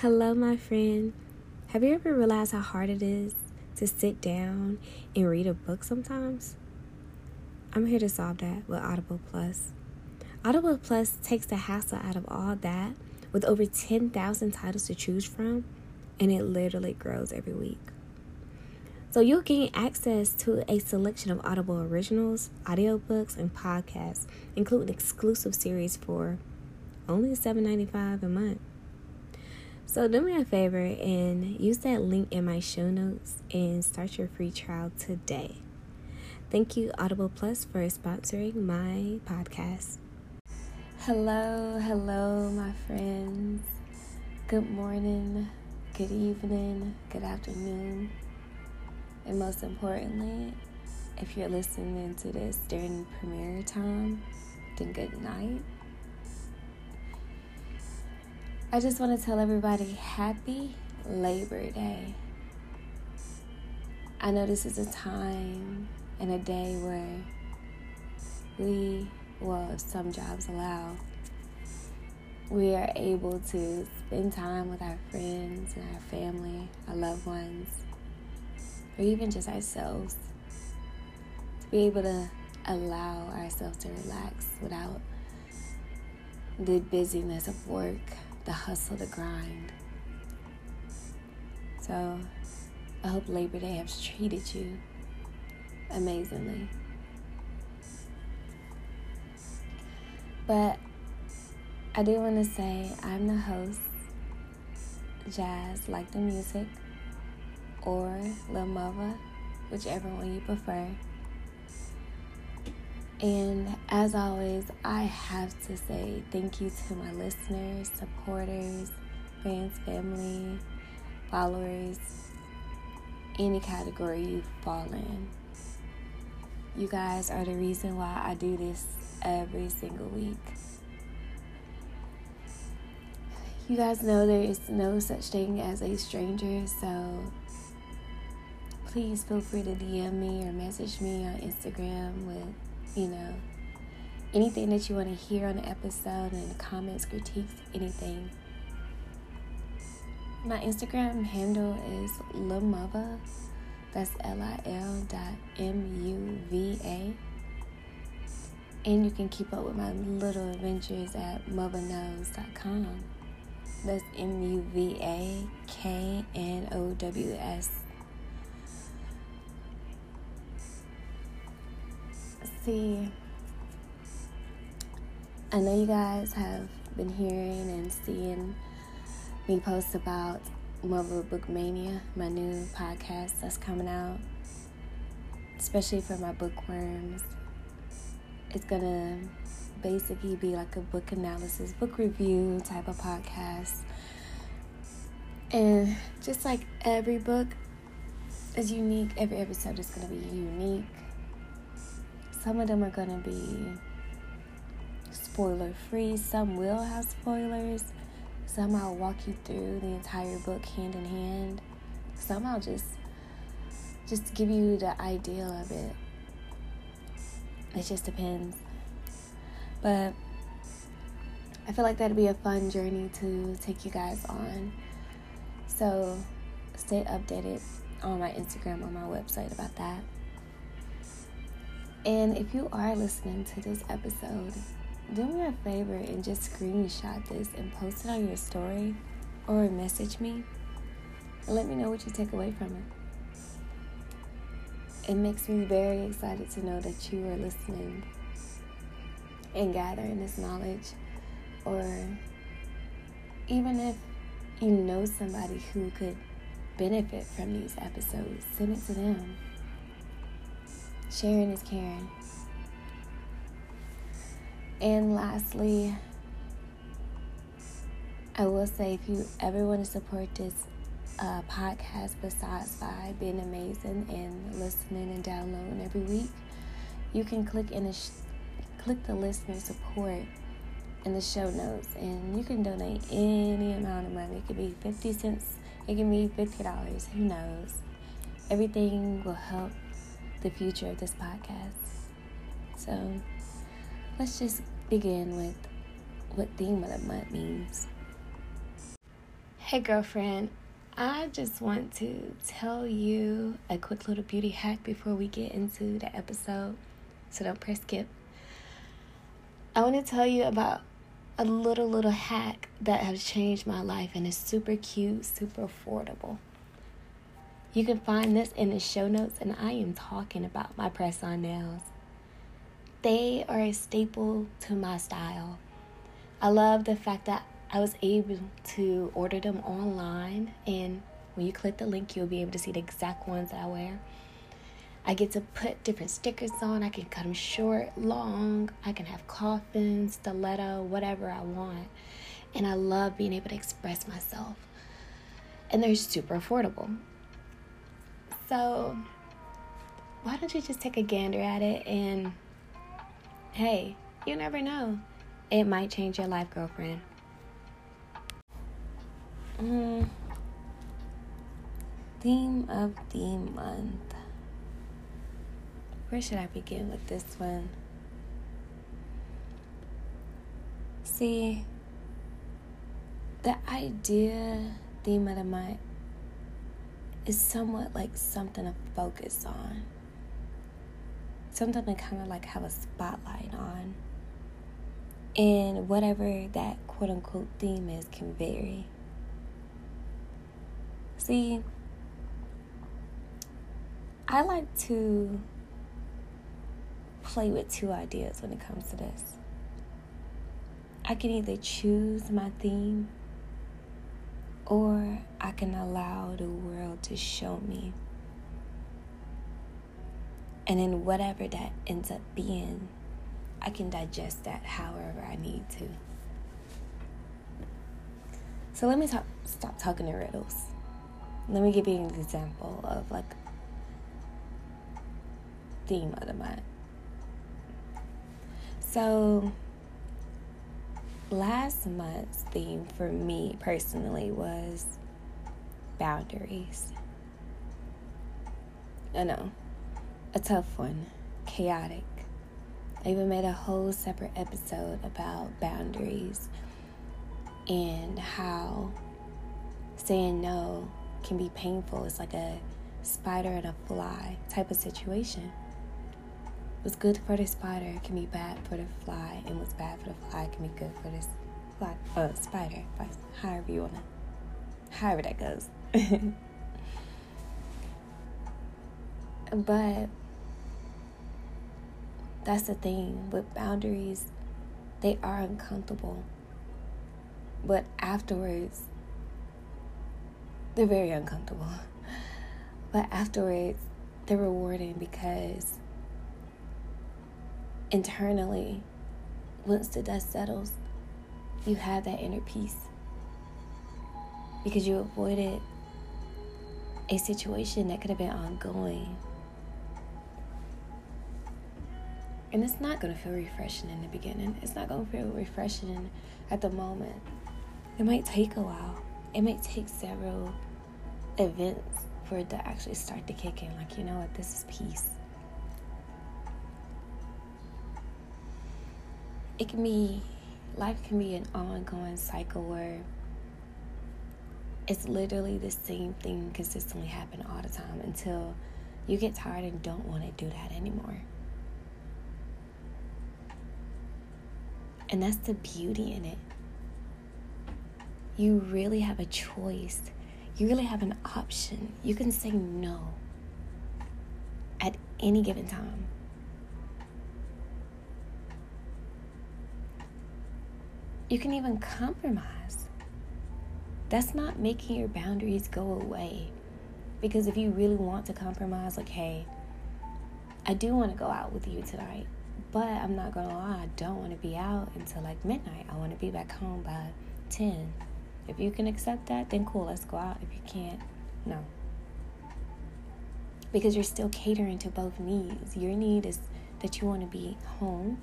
Hello, my friend. Have you ever realized how hard it is to sit down and read a book sometimes? I'm here to solve that with Audible Plus. Audible Plus takes the hassle out of all that with over 10,000 titles to choose from, and it literally grows every week. So you'll gain access to a selection of Audible originals, audiobooks, and podcasts, including exclusive series for only $7.95 a month. So do me a favor and use that link in my show notes and start your free trial today. Thank you, Audible Plus, for sponsoring my podcast. Hello, hello, my friends. Good morning, good evening, good afternoon, and most importantly, if you're listening to this during premiere time, then good night. I just want to tell everybody happy Labor Day. I know this is a time and a day where we, well, some jobs allow, we are able to spend time with our friends and our family, our loved ones, or even just ourselves. To be able to allow ourselves to relax without the busyness of work the hustle, the grind. So I hope Labor Day has treated you amazingly. But I do want to say I'm the host, Jazz Like the Music, or Lil Muva, whichever one you prefer. And as always, I have to say thank you to my listeners, supporters, fans, family, followers, any category you fall in. You guys are the reason why I do this every single week. You guys know there is no such thing as a stranger, so please feel free to DM me or message me on Instagram with you know, anything that you want to hear on the episode and the comments, critiques, anything. My Instagram handle is Lil Muva. That's L I L dot M U V A. And you can keep up with my little adventures at muvaknows.com. That's M U V A K N O W S. see. I know you guys have been hearing and seeing me post about Marvel Book Mania, my new podcast that's coming out, especially for my bookworms. It's gonna basically be like a book analysis, book review type of podcast. And just like every book is unique, every episode is gonna be unique some of them are going to be spoiler free, some will have spoilers. Some I'll walk you through the entire book hand in hand. Some I'll just just give you the idea of it. It just depends. But I feel like that'd be a fun journey to take you guys on. So stay updated on my Instagram or my website about that. And if you are listening to this episode, do me a favor and just screenshot this and post it on your story or message me let me know what you take away from it. It makes me very excited to know that you are listening and gathering this knowledge, or even if you know somebody who could benefit from these episodes, send it to them. Sharing is caring. And lastly, I will say if you ever want to support this uh, podcast besides by being amazing and listening and downloading every week, you can click in the sh- click the listener support in the show notes and you can donate any amount of money. It could be 50 cents, it can be $50, who knows. Everything will help the future of this podcast. So let's just begin with what theme of the month means. Hey, girlfriend. I just want to tell you a quick little beauty hack before we get into the episode. So don't press skip. I want to tell you about a little, little hack that has changed my life and is super cute, super affordable. You can find this in the show notes, and I am talking about my press on nails. They are a staple to my style. I love the fact that I was able to order them online, and when you click the link, you'll be able to see the exact ones that I wear. I get to put different stickers on. I can cut them short, long. I can have coffin, stiletto, whatever I want. And I love being able to express myself. And they're super affordable. So, why don't you just take a gander at it and hey, you never know. It might change your life, girlfriend. Mm. Theme of the month. Where should I begin with this one? See, the idea theme of the month is somewhat like something to focus on, something to kind of like have a spotlight on. And whatever that quote unquote theme is can vary. See, I like to play with two ideas when it comes to this. I can either choose my theme or I can allow the world to show me. And then whatever that ends up being, I can digest that however I need to. So let me talk, stop talking in riddles let me give you an example of like theme of the month. So last month's theme for me personally was boundaries. I know, a tough one, chaotic. I even made a whole separate episode about boundaries and how saying no can be painful. It's like a spider and a fly type of situation. What's good for the spider can be bad for the fly, and what's bad for the fly can be good for this fly, uh, spider. However you wanna, however that goes. but that's the thing with boundaries; they are uncomfortable, but afterwards they're very uncomfortable. But afterwards, they're rewarding because internally, once the dust settles, you have that inner peace because you avoided a situation that could have been ongoing. And it's not going to feel refreshing in the beginning. It's not going to feel refreshing at the moment. It might take a while. It might take several events for it to actually start to kick in. Like, you know what, this is peace. It can be, life can be an ongoing cycle where it's literally the same thing consistently happen all the time until you get tired and don't want to do that anymore. And that's the beauty in it. You really have a choice you really have an option. You can say no at any given time. You can even compromise. That's not making your boundaries go away. Because if you really want to compromise, like, hey, I do want to go out with you tonight, but I'm not going to lie, I don't want to be out until like midnight. I want to be back home by 10. If you can accept that, then cool, let's go out. If you can't, no. Because you're still catering to both needs. Your need is that you want to be home,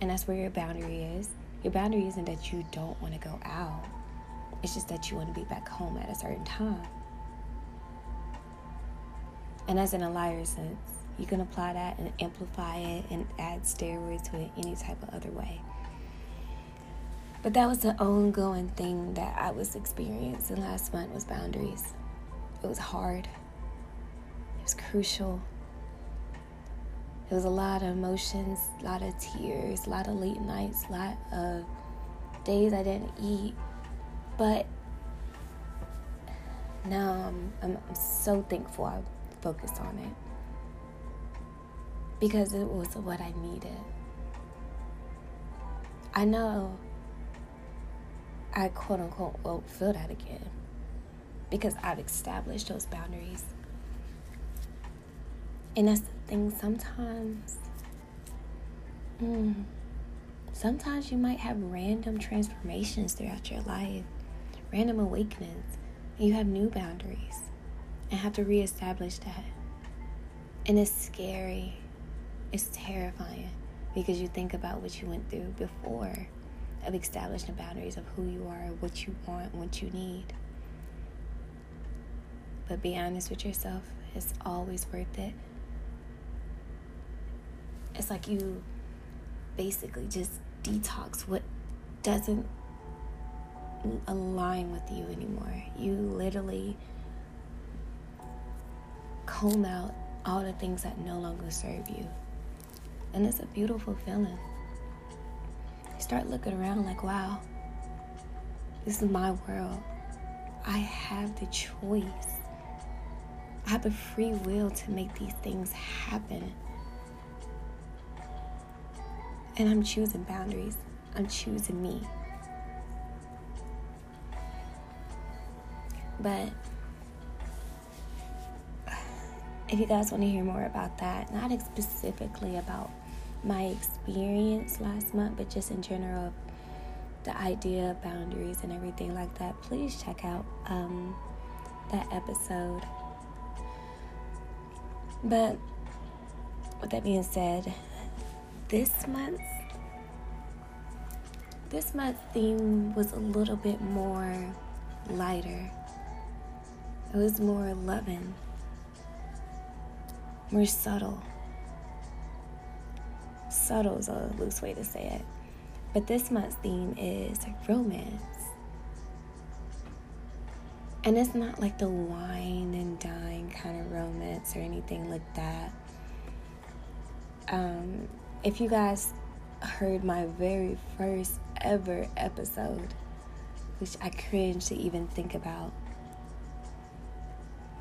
and that's where your boundary is. Your boundary isn't that you don't want to go out, it's just that you want to be back home at a certain time. And as in a liar sense, you can apply that and amplify it and add steroids to it any type of other way. But that was the ongoing thing that I was experiencing last month was boundaries. It was hard. It was crucial. It was a lot of emotions, a lot of tears, a lot of late nights, a lot of days I didn't eat. But now I'm, I'm, I'm so thankful I focused on it because it was what I needed. I know I quote unquote won't feel that again because I've established those boundaries. And that's the thing, sometimes, mm, sometimes you might have random transformations throughout your life, random awakenings, and you have new boundaries and have to reestablish that. And it's scary, it's terrifying because you think about what you went through before of establishing boundaries of who you are, what you want, what you need. But be honest with yourself, it's always worth it. It's like you basically just detox what doesn't align with you anymore. You literally comb out all the things that no longer serve you. And it's a beautiful feeling. You start looking around like, wow, this is my world. I have the choice. I have the free will to make these things happen. And I'm choosing boundaries. I'm choosing me. But if you guys want to hear more about that, not specifically about my experience last month, but just in general, the idea of boundaries and everything like that, please check out um, that episode. But with that being said, this month, this month's theme was a little bit more lighter. It was more loving more subtle. Subtle is a loose way to say it. But this month's theme is romance. And it's not like the wine and dine kind of romance or anything like that. Um, if you guys heard my very first ever episode, which I cringe to even think about,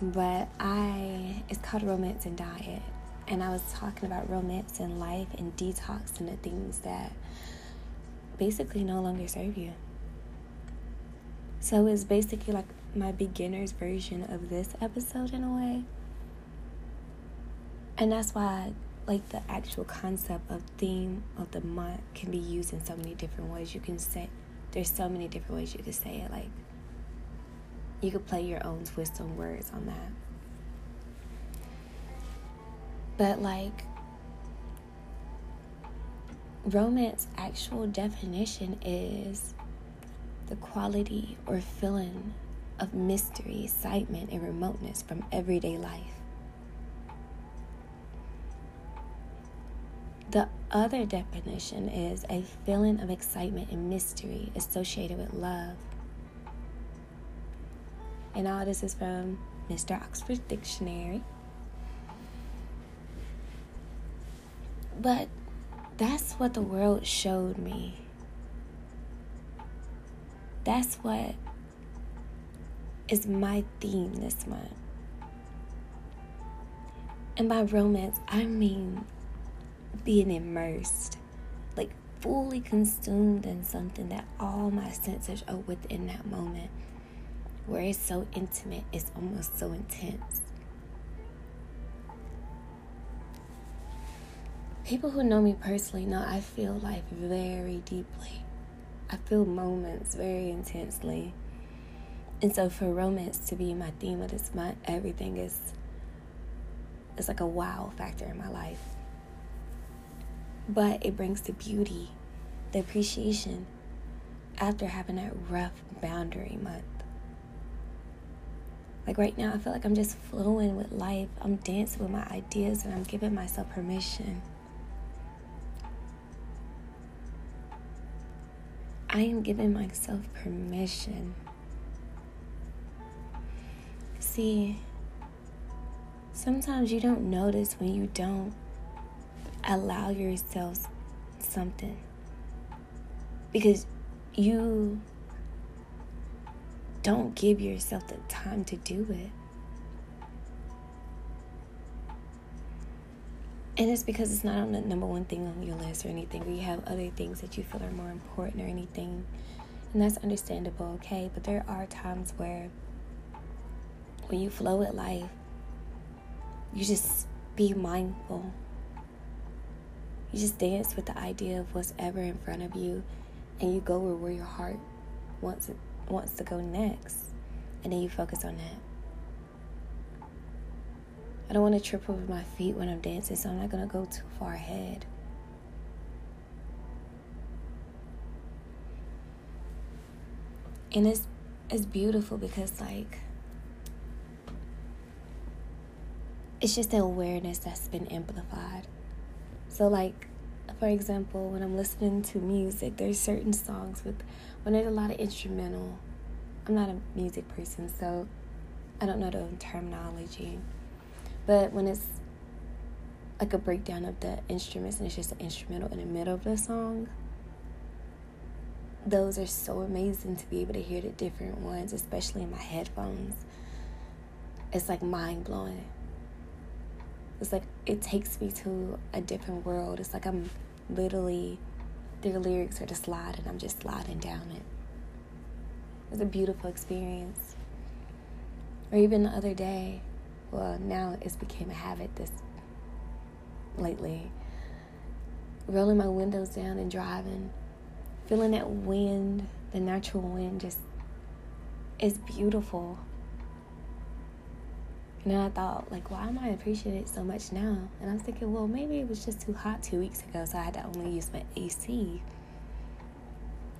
but I it's called romance and diet and I was talking about romance and life and detox and the things that basically no longer serve you. So it's basically like my beginner's version of this episode in a way. And that's why like the actual concept of theme of the month can be used in so many different ways. You can say there's so many different ways you can say it like you could play your own twist on words on that. But like romance actual definition is the quality or feeling of mystery, excitement, and remoteness from everyday life. The other definition is a feeling of excitement and mystery associated with love, and all this is from Mr. Oxford Dictionary. But that's what the world showed me. That's what is my theme this month. And by romance, I mean being immersed, like fully consumed in something that all my senses are within that moment where it's so intimate, it's almost so intense. People who know me personally know I feel life very deeply. I feel moments very intensely. And so for romance to be my theme of this month, everything is it's like a wow factor in my life. But it brings the beauty, the appreciation after having that rough boundary month. Like right now, I feel like I'm just flowing with life. I'm dancing with my ideas and I'm giving myself permission. I am giving myself permission. See, sometimes you don't notice when you don't allow yourself something because you don't give yourself the time to do it. And it's because it's not on the number one thing on your list or anything, or you have other things that you feel are more important or anything. And that's understandable, okay? But there are times where when you flow with life, you just be mindful. You just dance with the idea of what's ever in front of you and you go where your heart wants wants to go next. And then you focus on that. I don't want to trip over my feet when I'm dancing, so I'm not to go too far ahead. And it's it's beautiful because like it's just the awareness that's been amplified. So like for example, when I'm listening to music, there's certain songs with when there's a lot of instrumental. I'm not a music person, so I don't know the terminology. But when it's like a breakdown of the instruments and it's just an instrumental in the middle of the song, those are so amazing to be able to hear the different ones, especially in my headphones. It's like mind blowing. It's like it takes me to a different world. It's like I'm literally, their lyrics are just sliding, I'm just sliding down it. It's a beautiful experience. Or even the other day, well, now it's became a habit this lately. Rolling my windows down and driving, feeling that wind, the natural wind, just is beautiful. And then I thought, like, why am I appreciating it so much now? And I was thinking, well, maybe it was just too hot two weeks ago, so I had to only use my AC.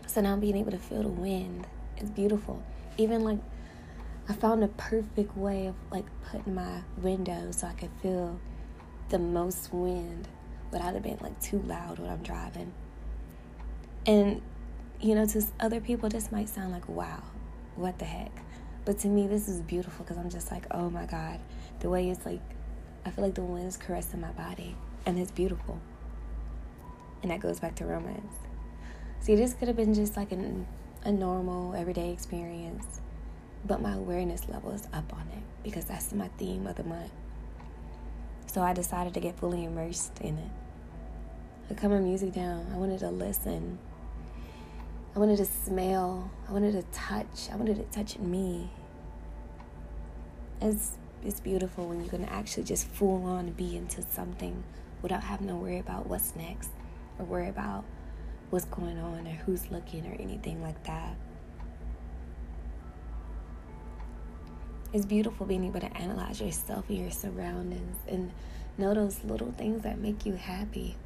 So now being able to feel the wind is beautiful. Even like I found a perfect way of like putting my window so I could feel the most wind without it being like too loud when I'm driving. And you know, to other people, this might sound like, wow, what the heck? But to me, this is beautiful because I'm just like, oh my God, the way it's like, I feel like the wind is caressing my body, and it's beautiful. And that goes back to romance. See, this could have been just like an, a normal, everyday experience but my awareness level is up on it because that's my theme of the month. So I decided to get fully immersed in it. I cut my music down. I wanted to listen. I wanted to smell. I wanted to touch. I wanted it touching me. It's it's beautiful when you can actually just full on be into something without having to worry about what's next or worry about what's going on or who's looking or anything like that. it's beautiful being able to analyze yourself and your surroundings and know those little things that make you happy.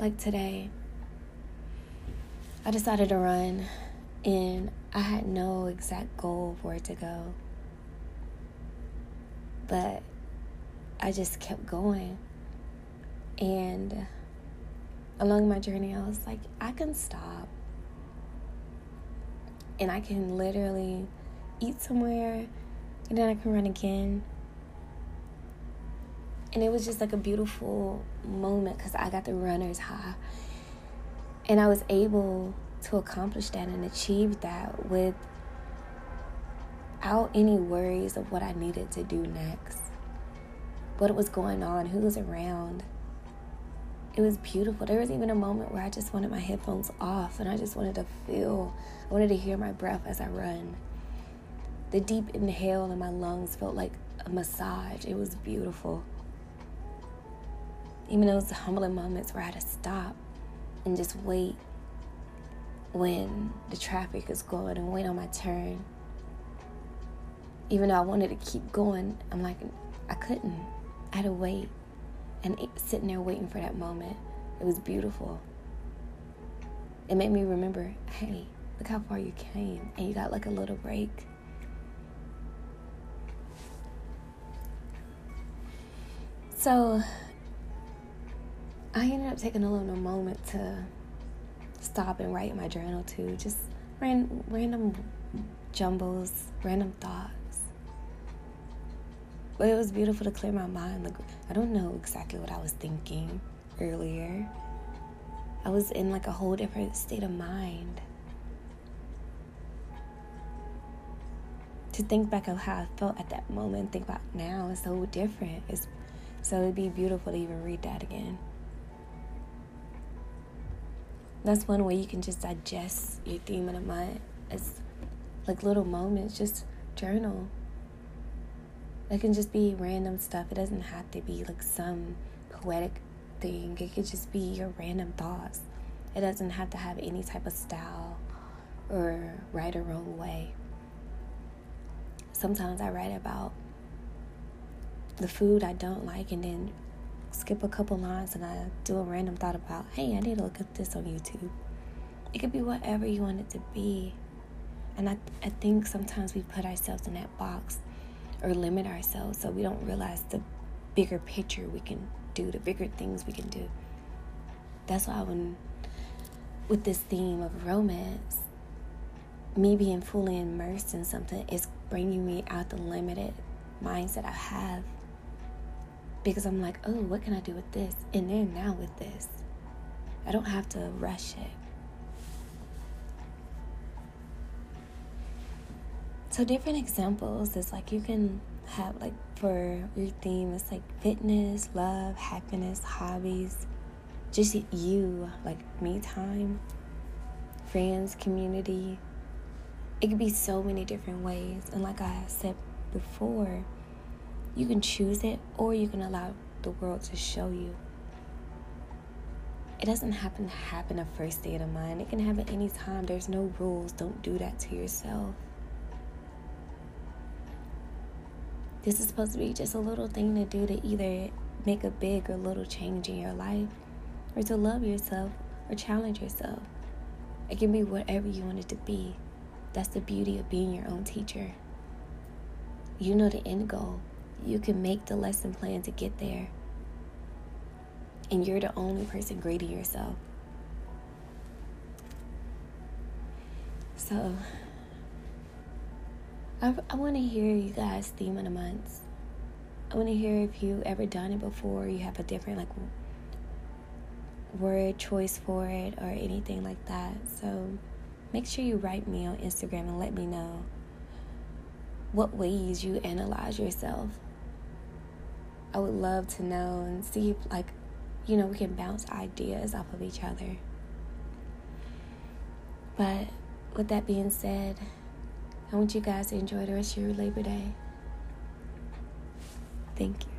Like today, I decided to run and I had no exact goal for it to go. But I just kept going. And along my journey, I was like, I can stop and I can literally eat somewhere and then I can run again. And it was just like a beautiful moment because I got the runner's high. And I was able to accomplish that and achieve that without any worries of what I needed to do next, what was going on, who was around it was beautiful. There was even a moment where I just wanted my headphones off and I just wanted to feel, I wanted to hear my breath as I run. The deep inhale in my lungs felt like a massage. It was beautiful. Even those humbling moments where I had to stop and just wait when the traffic is going and wait on my turn. Even though I wanted to keep going, I'm like, I couldn't. I had to wait and sitting there waiting for that moment. It was beautiful. It made me remember hey, look how far you came, and you got like a little break. So, I ended up taking a little moment to stop and write my journal too. Just ran, random jumbles, random thoughts. But it was beautiful to clear my mind. Like I don't know exactly what I was thinking earlier. I was in like a whole different state of mind. To think back of how I felt at that moment, think about now is so different. It's so it'd be beautiful to even read that again. That's one way you can just digest your theme of the month. It's like little moments, just journal. It can just be random stuff. It doesn't have to be like some poetic thing. It could just be your random thoughts. It doesn't have to have any type of style or right or wrong way. Sometimes I write about the food I don't like and then skip a couple lines and I do a random thought about, hey, I need to look at this on YouTube. It could be whatever you want it to be. And I, I think sometimes we put ourselves in that box or limit ourselves so we don't realize the bigger picture we can do, the bigger things we can do. That's why when with this theme of romance, me being fully immersed in something is bringing me out the limited mindset I have. Because I'm like, oh, what can I do with this? And then now with this. I don't have to rush it. So different examples is like you can have like for your theme it's like fitness, love, happiness, hobbies, just you, like me time, friends, community. It could be so many different ways. And like I said before, you can choose it or you can allow the world to show you. It doesn't happen to happen a first state of the mind. It can happen any time. There's no rules. Don't do that to yourself. This is supposed to be just a little thing to do to either make a big or little change in your life, or to love yourself or challenge yourself. It can be whatever you want it to be. That's the beauty of being your own teacher. You know the end goal. You can make the lesson plan to get there. And you're the only person grading yourself. So, I, I want to hear you guys' theme of the months. I want to hear if you ever done it before. You have a different like word choice for it or anything like that. So make sure you write me on Instagram and let me know what ways you analyze yourself. I would love to know and see if like you know we can bounce ideas off of each other. But with that being said, I want you guys to enjoy the rest of your Labor Day. Thank you.